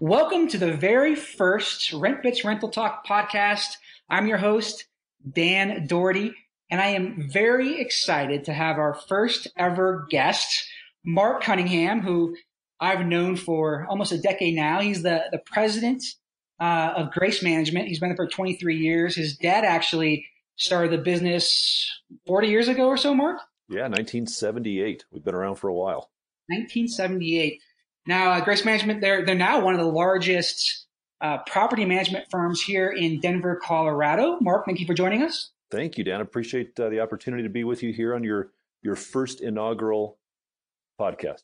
Welcome to the very first Rentbits Rental Talk podcast. I'm your host, Dan Doherty, and I am very excited to have our first ever guest, Marc Cunningham, who I've known for almost a decade now. He's the, the president uh, of Grace Management. He's been there for 23 years. His dad actually started the business 40 years ago or so, Marc? Yeah, 1978. We've been around for a while. 1978. Now, uh, Grace Management, they're, they're now one of the largest uh, property management firms here in Denver, Colorado. Marc, thank you for joining us. Thank you, Dan. Appreciate uh, the opportunity to be with you here on your, your first inaugural podcast.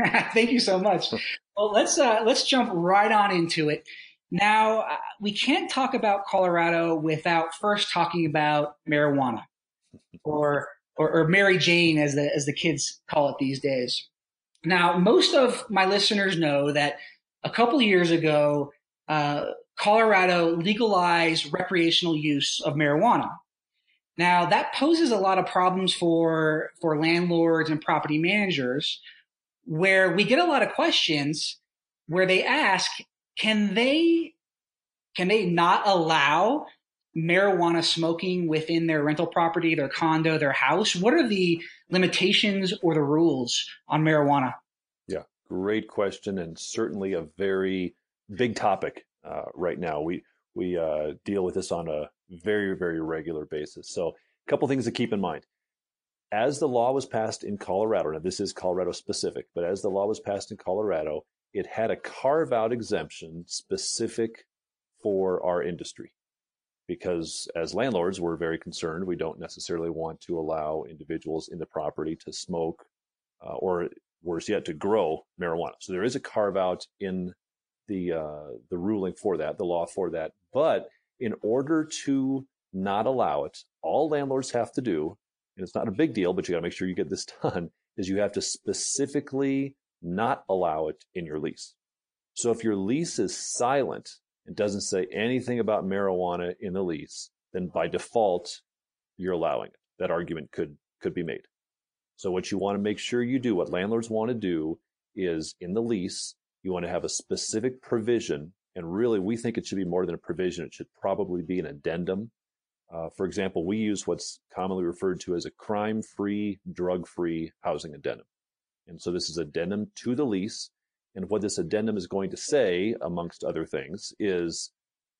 thank you so much. well, let's, uh, let's jump right on into it. Now, uh, we can't talk about Colorado without first talking about marijuana or, or, or Mary Jane, as the, as the kids call it these days. Now, most of my listeners know that a couple years ago, uh, Colorado legalized recreational use of marijuana. Now, that poses a lot of problems for, for landlords and property managers, where we get a lot of questions where they ask, can they, can they not allow marijuana smoking within their rental property, their condo, their house? What are the limitations or the rules on marijuana? Yeah, great question, and certainly a very big topic uh, right now. We we uh, deal with this on a very very regular basis. So, a couple things to keep in mind. As the law was passed in Colorado, now this is Colorado specific, but as the law was passed in Colorado, it had a carve out exemption specific for our industry because as landlords, we're very concerned. We don't necessarily want to allow individuals in the property to smoke uh, or worse yet, to grow marijuana. So there is a carve out in the, uh, the ruling for that, the law for that. But in order to not allow it, all landlords have to do, and it's not a big deal, but you got to make sure you get this done, is you have to specifically not allow it in your lease. So if your lease is silent and doesn't say anything about marijuana in the lease, then by default, you're allowing it. That argument could, could be made. So what you want to make sure you do, what landlords want to do is in the lease, you want to have a specific provision. And really, we think it should be more than a provision. It should probably be an addendum. Uh, for example, we use what's commonly referred to as a crime free, drug free housing addendum. And so this is addendum to the lease. And what this addendum is going to say, amongst other things, is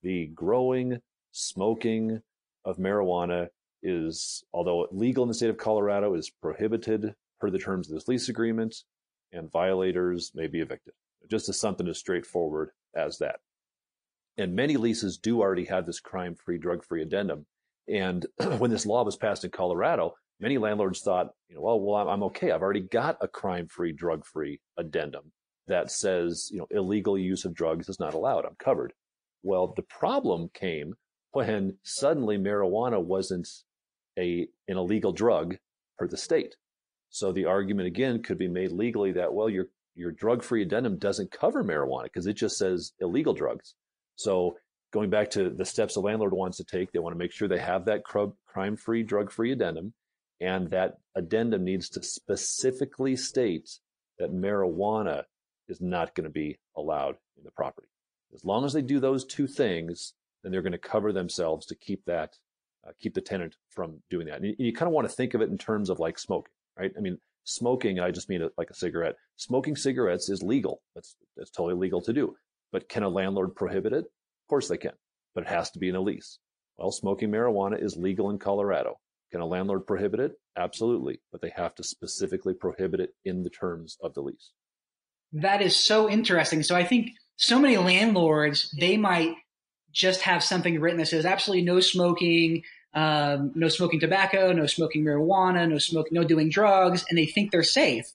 the growing, smoking of marijuana is, although legal in the state of Colorado, is prohibited per the terms of this lease agreement, and violators may be evicted. Just as something as straightforward as that. And many leases do already have this crime free, drug free addendum. And when this law was passed in Colorado, many landlords thought, you know, well, well, I'm okay. I've already got a crime free, drug free addendum that says, you know, illegal use of drugs is not allowed. I'm covered. Well, the problem came when suddenly marijuana wasn't a an illegal drug for the state. So the argument again could be made legally that well your your drug-free addendum doesn't cover marijuana because it just says illegal drugs. So going back to the steps a landlord wants to take, they want to make sure they have that crime-free, drug-free addendum, and that addendum needs to specifically state that marijuana is not going to be allowed in the property. As long as they do those two things, then they're going to cover themselves to keep that, uh, keep the tenant from doing that. And you, you kind of want to think of it in terms of like smoking, right? I mean, smoking, I just mean like a cigarette. Smoking cigarettes is legal. That's, that's totally legal to do. But can a landlord prohibit it? Of course they can, but it has to be in a lease. Well, smoking marijuana is legal in Colorado. Can a landlord prohibit it? Absolutely, but they have to specifically prohibit it in the terms of the lease. That is so interesting. So I think so many landlords, they might just have something written that says absolutely no smoking, um, no smoking tobacco, no smoking marijuana, no smoke, no doing drugs, and they think they're safe.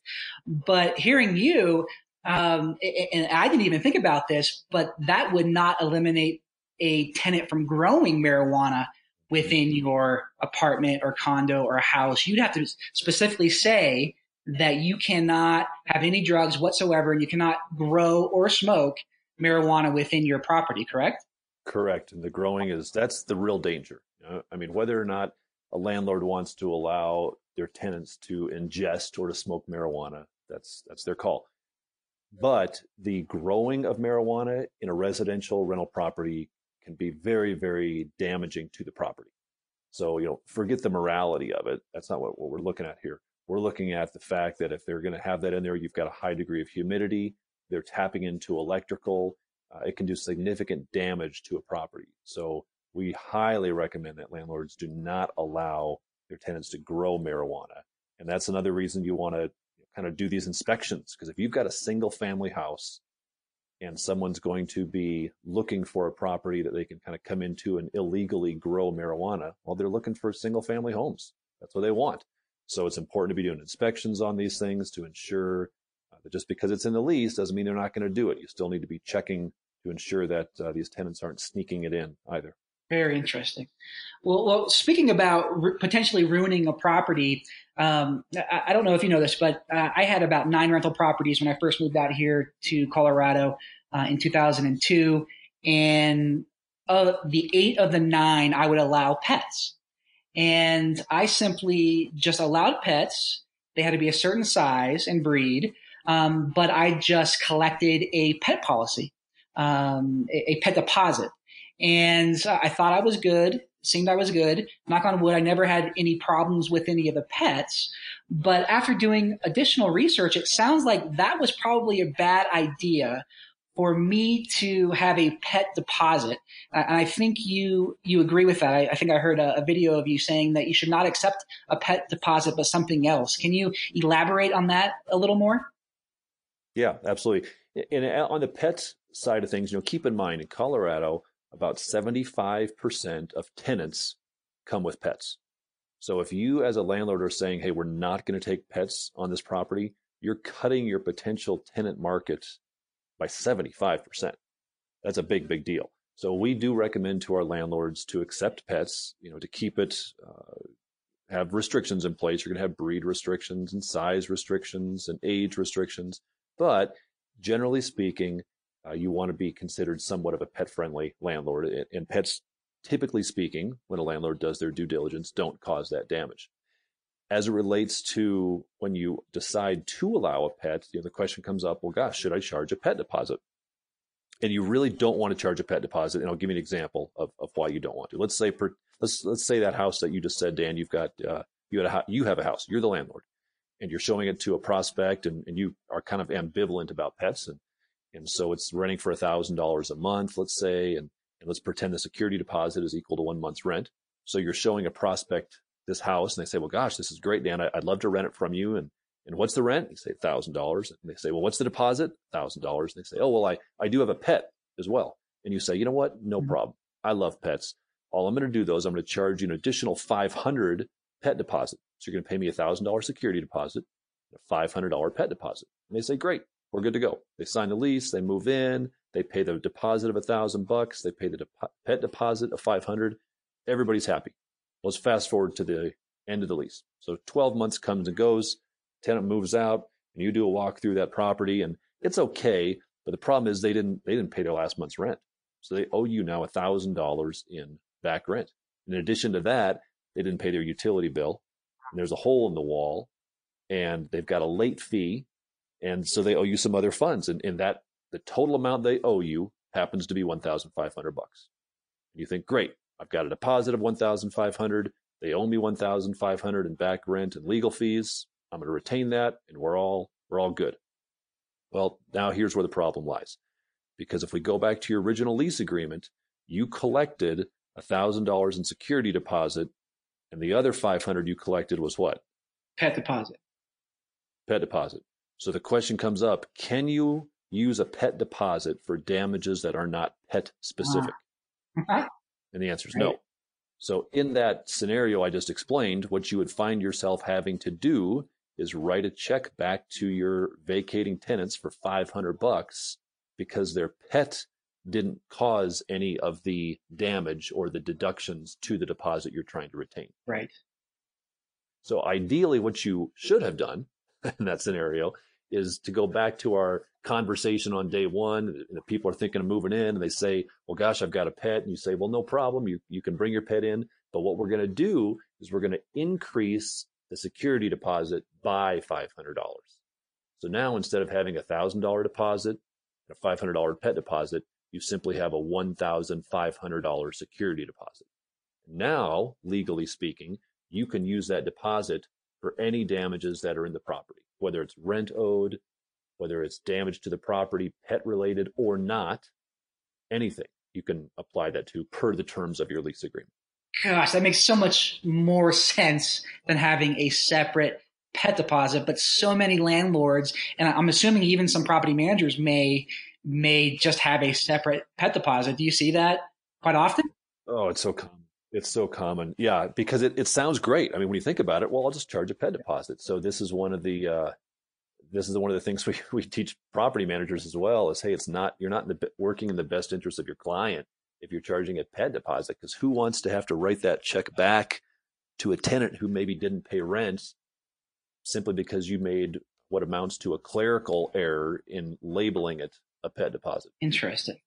But hearing you, um, and I didn't even think about this, but that would not eliminate a tenant from growing marijuana within your apartment or condo or house. You'd have to specifically say that you cannot have any drugs whatsoever and you cannot grow or smoke marijuana within your property, correct? Correct. And the growing is that's the real danger. I mean, whether or not a landlord wants to allow their tenants to ingest or to smoke marijuana, that's that's their call. But the growing of marijuana in a residential rental property can be very, very damaging to the property. So, you know, forget the morality of it. That's not what, what we're looking at here. We're looking at the fact that if they're going to have that in there, you've got a high degree of humidity. They're tapping into electrical. Uh, it can do significant damage to a property. So we highly recommend that landlords do not allow their tenants to grow marijuana. And that's another reason you want to kind of do these inspections. Because if you've got a single family house and someone's going to be looking for a property that they can kind of come into and illegally grow marijuana, well, they're looking for single family homes. That's what they want. So it's important to be doing inspections on these things to ensure uh, that just because it's in the lease doesn't mean they're not going to do it. You still need to be checking to ensure that uh, these tenants aren't sneaking it in either. Very interesting. Well, well speaking about potentially ruining a property, um, I, I, don't know if you know this, but uh, I had about nine rental properties when I first moved out here to Colorado uh, in 2002. And of the eight of the nine, I would allow pets. And I simply just allowed pets. They had to be a certain size and breed. Um, but I just collected a pet policy, um, a, a pet deposit. And I thought I was good, seemed I was good. Knock on wood, I never had any problems with any of the pets. But after doing additional research, it sounds like that was probably a bad idea for me to have a pet deposit. And I think you you agree with that. I, I think I heard a, a, video of you saying that you should not accept a pet deposit, but something else. Can you elaborate on that a little more? Yeah, absolutely. And uh, on the pet side of things, you know, keep in mind in Colorado, about 75% of tenants come with pets. So if you as a landlord are saying, hey, we're not going to take pets on this property, you're cutting your potential tenant market by 75%. That's a big, big deal. So we do recommend to our landlords to accept pets, you know, to keep it, uh, have restrictions in place. You're going to have breed restrictions and size restrictions and age restrictions. But generally speaking, uh, you want to be considered somewhat of a pet friendly landlord. And pets, typically speaking, when a landlord does their due diligence, don't cause that damage. As it relates to when you decide to allow a pet, you know, the question comes up, well, gosh, should I charge a pet deposit? And you really don't want to charge a pet deposit. And I'll give you an example of, of why you don't want to. Let's say, per, let's, let's say that house that you just said, Dan, you've got, uh, you, had a, you have a house, you're the landlord and you're showing it to a prospect and, and you are kind of ambivalent about pets. And and so it's renting for a $1,000 a month, let's say, and, and let's pretend the security deposit is equal to one month's rent. So you're showing a prospect this house and they say, well, gosh, this is great, Dan. I, would love to rent it from you. And, and what's the rent? You say $1,000. And they say, well, what's the deposit? $1,000. And they say, oh, well, I, I do have a pet as well. And you say, you know what? No mm-hmm. problem. I love pets. All I'm going to do though is I'm going to charge you an additional 500 pet deposit. So you're going to pay me a $1,000 security deposit, a $500 pet deposit. And they say, great we're good to go. They sign the lease, they move in, they pay the deposit of a thousand bucks, they pay the de- pet deposit of 500. Everybody's happy. Let's fast forward to the end of the lease. So 12 months comes and goes, tenant moves out, and you do a walk through that property, and it's okay. But the problem is they didn't they didn't pay their last month's rent, so they owe you now a thousand dollars in back rent. In addition to that, they didn't pay their utility bill, and there's a hole in the wall, and they've got a late fee and so they owe you some other funds, and, and that the total amount they owe you happens to be one thousand five hundred bucks. And you think, great, I've got a deposit of one thousand five hundred. They owe me one thousand five hundred in back rent and legal fees. I'm going to retain that, and we're all we're all good. Well, now here's where the problem lies, because if we go back to your original lease agreement, you collected thousand dollars in security deposit, and the other five hundred you collected was what? Pet deposit. Pet deposit. So the question comes up can you use a pet deposit for damages that are not pet specific? Uh-huh. And the answer is no. So in that scenario I just explained, what you would find yourself having to do is write a check back to your vacating tenants for 500 bucks because their pet didn't cause any of the damage or the deductions to the deposit you're trying to retain. Right. So ideally what you should have done in that scenario is to go back to our conversation on day one. The people are thinking of moving in and they say, well, gosh, I've got a pet. And you say, well, no problem. You, you can bring your pet in. But what we're going to do is we're going to increase the security deposit by $500. So now instead of having a thousand dollar deposit and a five hundred dollar pet deposit, you simply have a one thousand five hundred dollar security deposit. Now, legally speaking, you can use that deposit for any damages that are in the property, whether it's rent owed, whether it's damage to the property, pet related or not, anything you can apply that to per the terms of your lease agreement. Gosh, that makes so much more sense than having a separate pet deposit. But so many landlords, and I'm assuming even some property managers may may just have a separate pet deposit. Do you see that quite often? Oh, it's so common. It's so common. Yeah, because it, it sounds great. I mean, when you think about it, well, I'll just charge a pet deposit. So this is one of the uh, this is one of the things we, we teach property managers as well is hey it's not you're not in the, working in the best interest of your client if you're charging a pet deposit because who wants to have to write that check back to a tenant who maybe didn't pay rent simply because you made what amounts to a clerical error in labeling it a pet deposit? Interesting.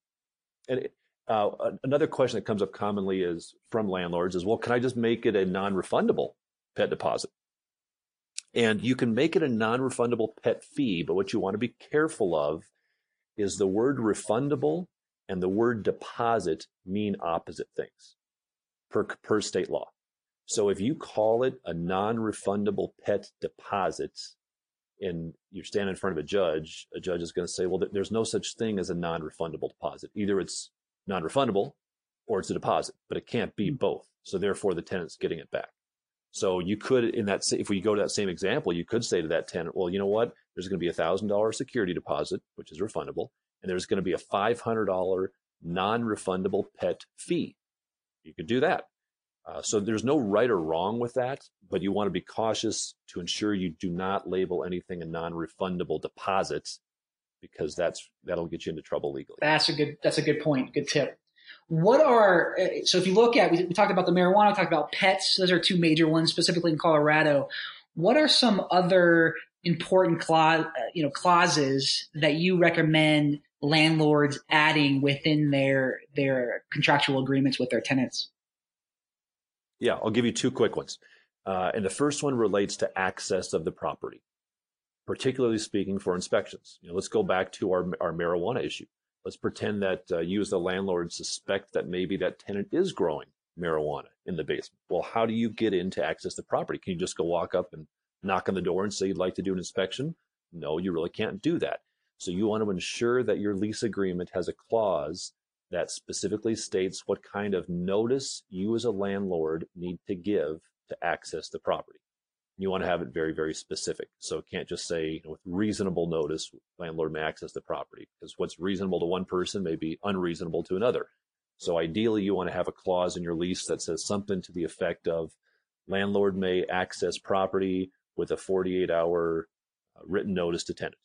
And uh, another question that comes up commonly is from landlords is well can i just make it a non-refundable pet deposit and you can make it a non refundable pet fee, but what you want to be careful of is the word refundable and the word deposit mean opposite things per, per state law. So if you call it a non refundable pet deposit and you stand in front of a judge, a judge is going to say, well, there's no such thing as a non refundable deposit. Either it's non refundable or it's a deposit, but it can't be hmm. both. So therefore the tenant's getting it back. So you could, in that, if we go to that same example, you could say to that tenant, well, you know what? There's going to be a thousand dollar security deposit, which is refundable, and there's going to be a five hundred dollar non-refundable pet fee. You could do that. Uh, so there's no right or wrong with that, but you want to be cautious to ensure you do not label anything a non-refundable deposit because that's that'll get you into trouble legally. That's a good that's a good point. Good tip. What are so if you look at we, we talked about the marijuana, we talked about pets. Those are two major ones, specifically in Colorado. What are some other important clause, you know, clauses that you recommend landlords adding within their their contractual agreements with their tenants? Yeah, I'll give you two quick ones. Uh, and the first one relates to access of the property, particularly speaking for inspections. You know, let's go back to our, our marijuana issue. Let's pretend that uh, you as the landlord suspect that maybe that tenant is growing marijuana in the basement. Well, how do you get in to access the property? Can you just go walk up and knock on the door and say you'd like to do an inspection? No, you really can't do that. So you want to ensure that your lease agreement has a clause that specifically states what kind of notice you as a landlord need to give to access the property you want to have it very, very specific. So it can't just say you know, with reasonable notice, landlord may access the property because what's reasonable to one person may be unreasonable to another. So ideally, you want to have a clause in your lease that says something to the effect of landlord may access property with a 48 hour uh, written notice to tenant.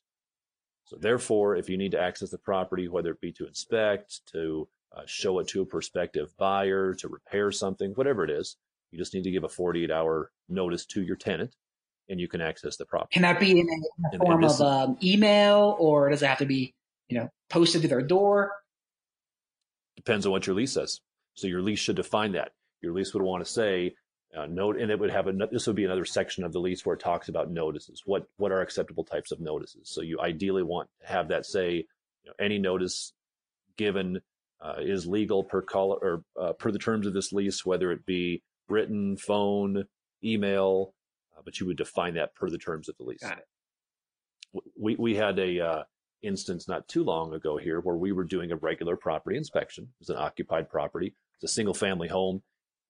So therefore, if you need to access the property, whether it be to inspect, to uh, show it to a prospective buyer, to repair something, whatever it is, you just need to give a 48 hour notice to your tenant and you can access the property. Can that be in a, form of um, email or does it have to be, you know, posted to their door? Depends on what your lease says. So your lease should define that. Your lease would want to say, uh, note, and it would have a, this would be another section of the lease where it talks about notices. What, what are acceptable types of notices? So you ideally want to have that say, you know, any notice given uh, is legal per call or uh, per the terms of this lease, whether it be written, phone, email, uh, but you would define that per the terms of the lease. Got it. We, we had a uh, instance not too long ago here where we were doing a regular property inspection. It was an occupied property. It's a single family home.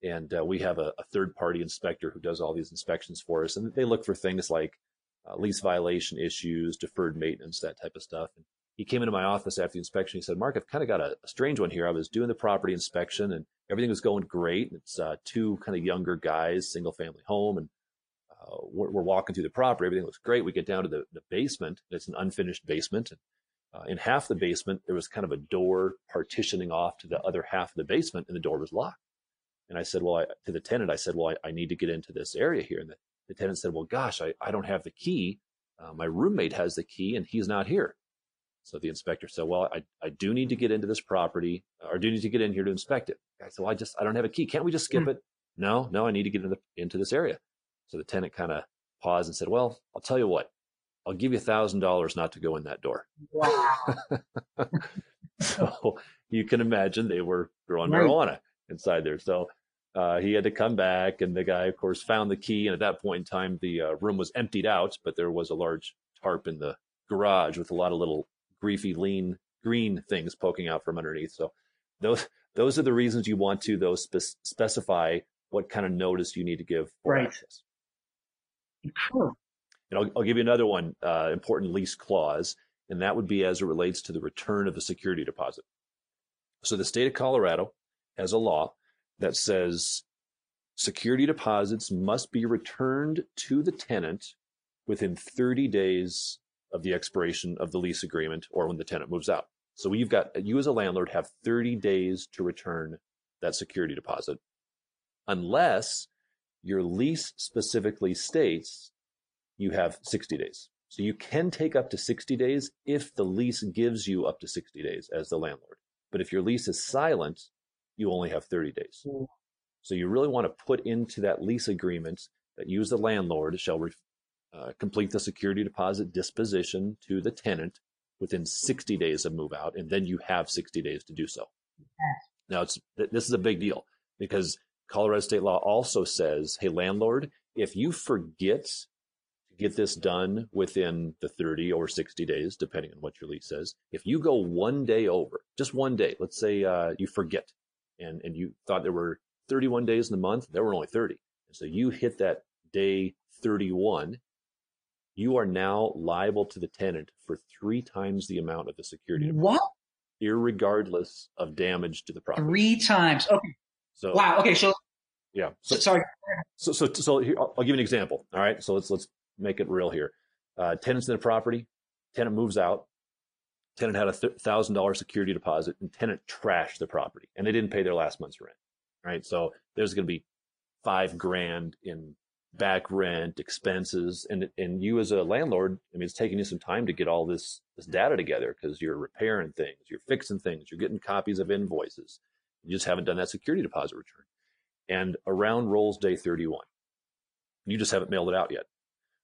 And uh, we have a, a, third party inspector who does all these inspections for us. And they look for things like uh, lease violation issues, deferred maintenance, that type of stuff. And he came into my office after the inspection. He said, Marc, I've kind of got a, a, strange one here. I was doing the property inspection and everything was going great. It's uh, two kind of younger guys, single family home. And uh, we're, we're, walking through the property. Everything looks great. We get down to the, the basement. It's an unfinished basement. And uh, in half the basement, there was kind of a door partitioning off to the other half of the basement and the door was locked. And I said, well, I, to the tenant, I said, well, I, I, need to get into this area here. And the, the tenant said, well, gosh, I, I don't have the key. Uh, my roommate has the key and he's not here. So the inspector said, well, I, I do need to get into this property or do need to get in here to inspect it. I said, well, I just, I don't have a key. Can't we just skip mm. it? No, no, I need to get into, into this area. So the tenant kind of paused and said, well, I'll tell you what, I'll give you a thousand dollars not to go in that door. Wow. so you can imagine they were growing Right. marijuana inside there. So uh, he had to come back, and the guy, of course, found the key. And at that point in time, the uh, room was emptied out, but there was a large tarp in the garage with a lot of little griefy, lean green things poking out from underneath. So those those are the reasons you want to those spe- specify what kind of notice you need to give for Right. access. Cool. And I'll, I'll give you another one uh, important lease clause, and that would be as it relates to the return of the security deposit. So the state of Colorado has a law that says security deposits must be returned to the tenant within 30 days of the expiration of the lease agreement or when the tenant moves out. So you've got you as a landlord have 30 days to return that security deposit unless your lease specifically states you have 60 days. So you can take up to 60 days if the lease gives you up to 60 days as the landlord. But if your lease is silent, you only have 30 days. Mm. So you really want to put into that lease agreement that you as the landlord shall re- uh, complete the security deposit disposition to the tenant within 60 days of move out, and then you have 60 days to do so. Now, it's th- this is a big deal because Colorado state law also says, hey, landlord, if you forget to get this done within the 30 or 60 days, depending on what your lease says, if you go one day over, just one day, let's say uh, you forget and, and you thought there were 31 days in the month, there were only 30. And so you hit that day 31, you are now liable to the tenant for three times the amount of the security deposit, What? irregardless of damage to the property. Three times. Okay. So Wow. Okay. So, yeah, so sorry. so so so here, I'll, I'll give you an example. All right, so let's let's make it real here. Uh, tenants in the property, tenant moves out. Tenant had a thousand dollar security deposit, and tenant trashed the property, and they didn't pay their last month's rent. Right, so there's going to be five grand in back rent expenses, and and you as a landlord, I mean, it's taking you some time to get all this this data together because you're repairing things, you're fixing things, you're getting copies of invoices. You just haven't done that security deposit return and around rolls day 31. You just haven't mailed it out yet.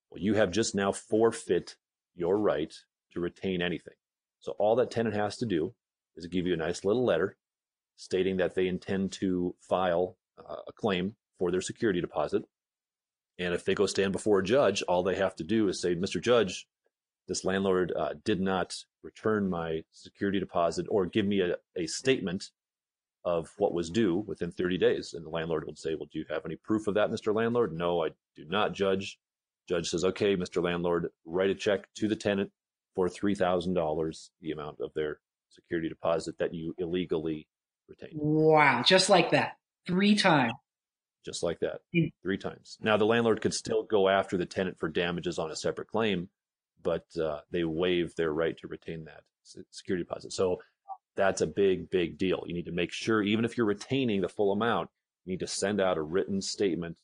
Well, you have just now forfeit your right to retain anything. So all that tenant has to do is give you a nice little letter stating that they intend to file uh, a claim for their security deposit. And if they go stand before a judge, all they have to do is say, Mr. Judge, this landlord uh, did not return my security deposit or give me a, a statement of what was due within 30 days. And the landlord would say, Well, do you have any proof of that, Mr. Landlord? No, I do not, Judge. Judge says, Okay, Mr. Landlord, write a check to the tenant for $3,000, the amount of their security deposit that you illegally retained. Wow. Just like that. Three times. Just like that, Mm. three times. Now, the landlord could still go after the tenant for damages on a separate claim, but uh, they waive their right to retain that security deposit. So that's a big, big deal. You need to make sure, even if you're retaining the full amount, you need to send out a written statement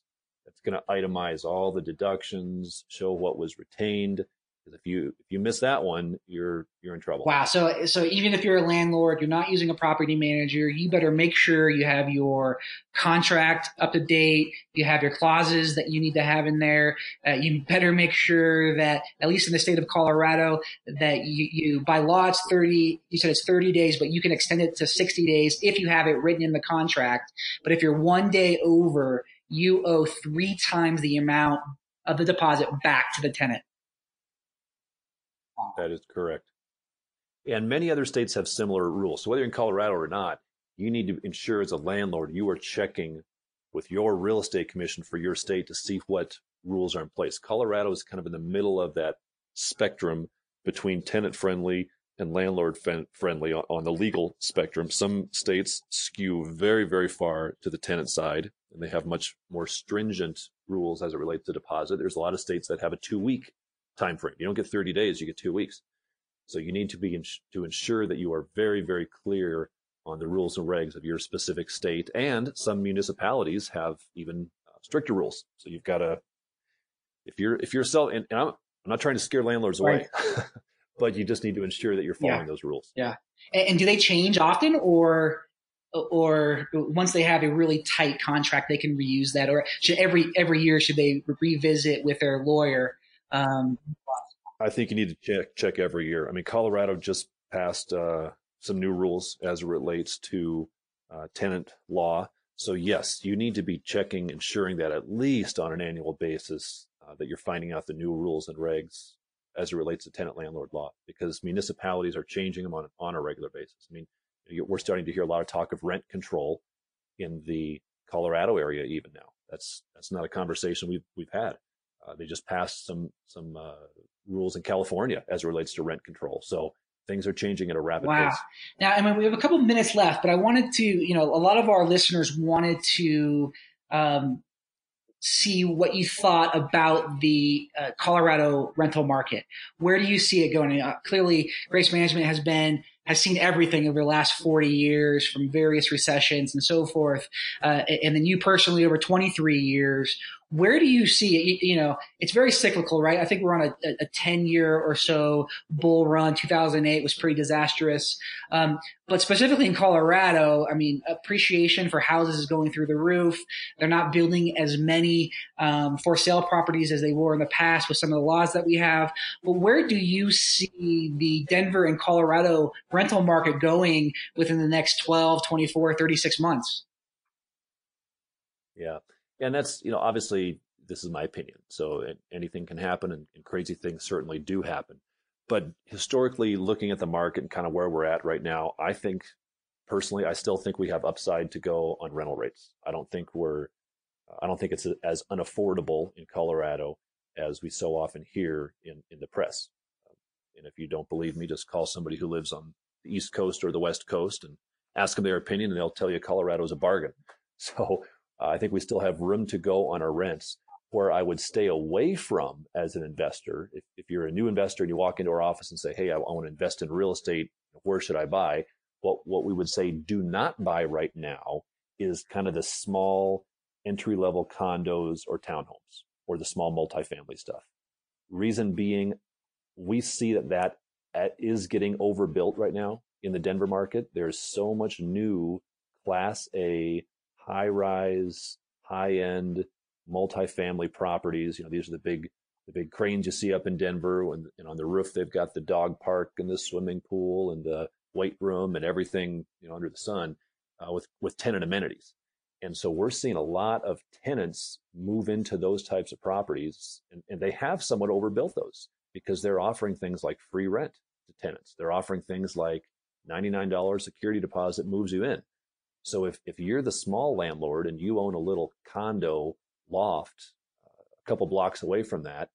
that's going to itemize all the deductions, show what was retained. Because if you if you miss that one, you're you're in trouble. Wow. So, so even if you're a landlord, you're not using a property manager, you better make sure you have your contract up to date. You have your clauses that you need to have in there. Uh, you better make sure that, at least in the state of Colorado, that you, you, by law, it's 30, you said it's 30 days, but you can extend it to 60 days if you have it written in the contract. But if you're one day over, you owe three times the amount of the deposit back to the tenant. That is correct. And many other states have similar rules. So whether you're in Colorado or not, you need to ensure as a landlord you are checking with your real estate commission for your state to see what rules are in place. Colorado is kind of in the middle of that spectrum between tenant friendly and landlord friendly on the legal spectrum. Some states skew very, very far to the tenant side, and they have much more stringent rules as it relates to deposit. There's a lot of states that have a two week time frame. You don't get 30 days, you get two weeks. So you need to be ins- to ensure that you are very, very clear on the rules and regs of your specific state. And some municipalities have even uh, stricter rules. So you've got to, if you're if you're selling, and, and I'm, I'm not trying to scare landlords away, but you just need to ensure that you're following Yeah. those rules. Yeah. And, and do they change often or or once they have a really tight contract they can reuse that or should every every year should they revisit with their lawyer um I think you need to check check every year. I mean, Colorado just passed uh, some new rules as it relates to uh, tenant law. So yes, you need to be checking, ensuring that at least on an annual basis uh, that you're finding out the new rules and regs as it relates to tenant landlord law, because municipalities are changing them on on a regular basis. I mean, we're starting to hear a lot of talk of rent control in the Colorado area even now. That's that's not a conversation we've we've had. Uh, they just passed some some uh, rules in California as it relates to rent control. So things are changing at a rapid wow. pace. Now, I mean, we have a couple minutes left, but I wanted to, you know, a lot of our listeners wanted to um, see what you thought about the uh, Colorado rental market. Where do you see it going? Uh, clearly, Grace Management has been has seen everything over the last 40 years from various recessions and so forth. Uh, and then you personally over 23 years, where do you see it? You know, it's very cyclical, right? I think we're on a, a 10 year or so bull run. 2008 was pretty disastrous. Um, but specifically in Colorado, I mean, appreciation for houses is going through the roof. They're not building as many um, for sale properties as they were in the past with some of the laws that we have. But where do you see the Denver and Colorado rental market going within the next 12, 24, 36 months? Yeah and that's you know obviously this is my opinion so anything can happen and, and, crazy things certainly do happen. But historically looking at the market and kind of where we're at right now i think personally i still think we have upside to go on rental rates. I don't think we're uh, i don't think it's as unaffordable in colorado as we so often hear in, in the press. And if you don't believe me just call somebody who lives on the east coast or the west coast and ask them their opinion and they'll tell you colorado is a bargain. So uh, I think we still have room to go on our rents. Where I would stay away from as an investor, if, if you're a new investor and you walk into our office and say, Hey, I, I want to invest in real estate, where should I buy? What, what we would say do not buy right now is kind of the small entry level condos or townhomes or the small multifamily stuff. Reason being, we see that that is getting overbuilt right now in the Denver market. There's so much new class A high rise, high end multifamily properties. You know, these are the big the big cranes you see up in Denver. And on the roof they've got the dog park and the swimming pool and the weight room and everything you know under the sun uh, with with tenant amenities. And so we're seeing a lot of tenants move into those types of properties, and, and they have somewhat overbuilt those because they're offering things like free rent to tenants. They're offering things like $99 security deposit moves you in. So if, if you're the small landlord and you own a little condo loft uh, a couple blocks away from that,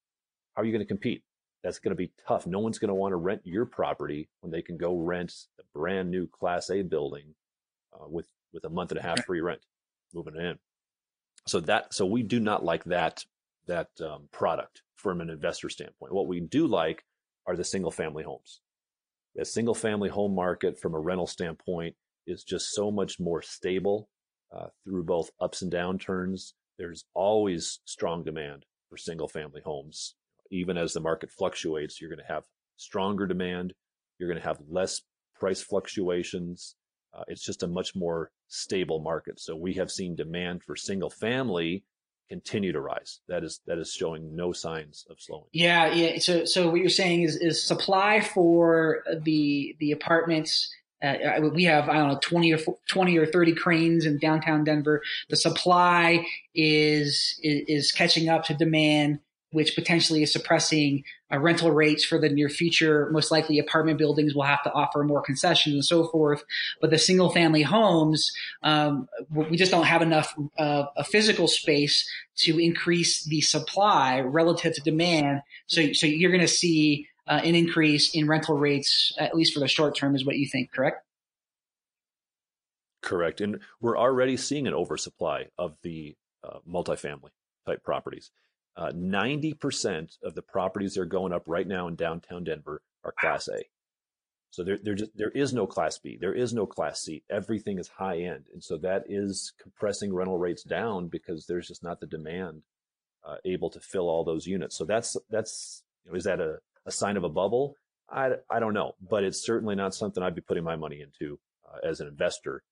how are you going to compete? That's going to be tough. No one's going to want to rent your property when they can go rent a brand new Class A building uh, with with a month and a half free rent moving in. So that so we do not like that that um, product from an investor standpoint. What we do like are the single family homes. The single family home market from a rental standpoint is just so much more stable uh, through both ups and downturns. There's always strong demand for single family homes. Even as the market fluctuates, you're going to have stronger demand. You're going to have less price fluctuations. Uh, it's just a much more stable market. So we have seen demand for single family continue to rise. That is that is showing no signs of slowing. Yeah, yeah. So so what you're saying is is supply for the the apartments uh, we have I don't know 20 or 20 or 30 cranes in downtown Denver. The supply is is, is catching up to demand, which potentially is suppressing uh, rental rates for the near future. Most likely, apartment buildings will have to offer more concessions and so forth. But the single family homes, um, we just don't have enough uh, a physical space to increase the supply relative to demand. So so you're going to see uh, an increase in rental rates, at least for the short term, is what you think, correct? Correct. And we're already seeing an oversupply of the uh, multifamily type properties. Uh, 90% of the properties that are going up right now in downtown Denver are Class A. So there, there, just, there is no Class B. There is no Class C. Everything is high end. And so that is compressing rental rates down because there's just not the demand uh, able to fill all those units. So that's, that's, you know, is that a, a sign of a bubble? I, I don't know, but it's certainly not something I'd be putting my money into uh, as an investor.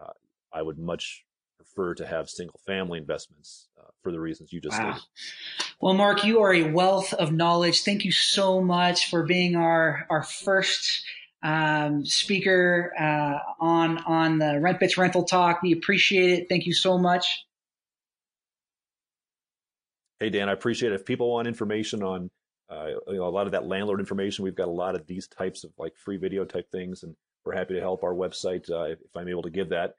Uh, I would much prefer to have single family investments uh, for the reasons you just wow. stated. Well, Marc, you are a wealth of knowledge. Thank you so much for being our our first um, speaker uh, on on the Rentbits Rental Talk. We appreciate it. Thank you so much. Hey Dan, I appreciate it. If people want information on uh, you know, a lot of that landlord information, we've got a lot of these types of like free video type things, and we're happy to help. Our website, uh, if, I'm able to give that,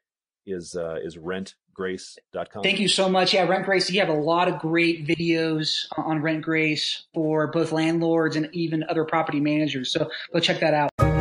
is uh, is rentgrace.com. Thank you so much. Yeah, Rent Grace. You have a lot of great videos on Rent Grace for both landlords and even other property managers. So go check that out.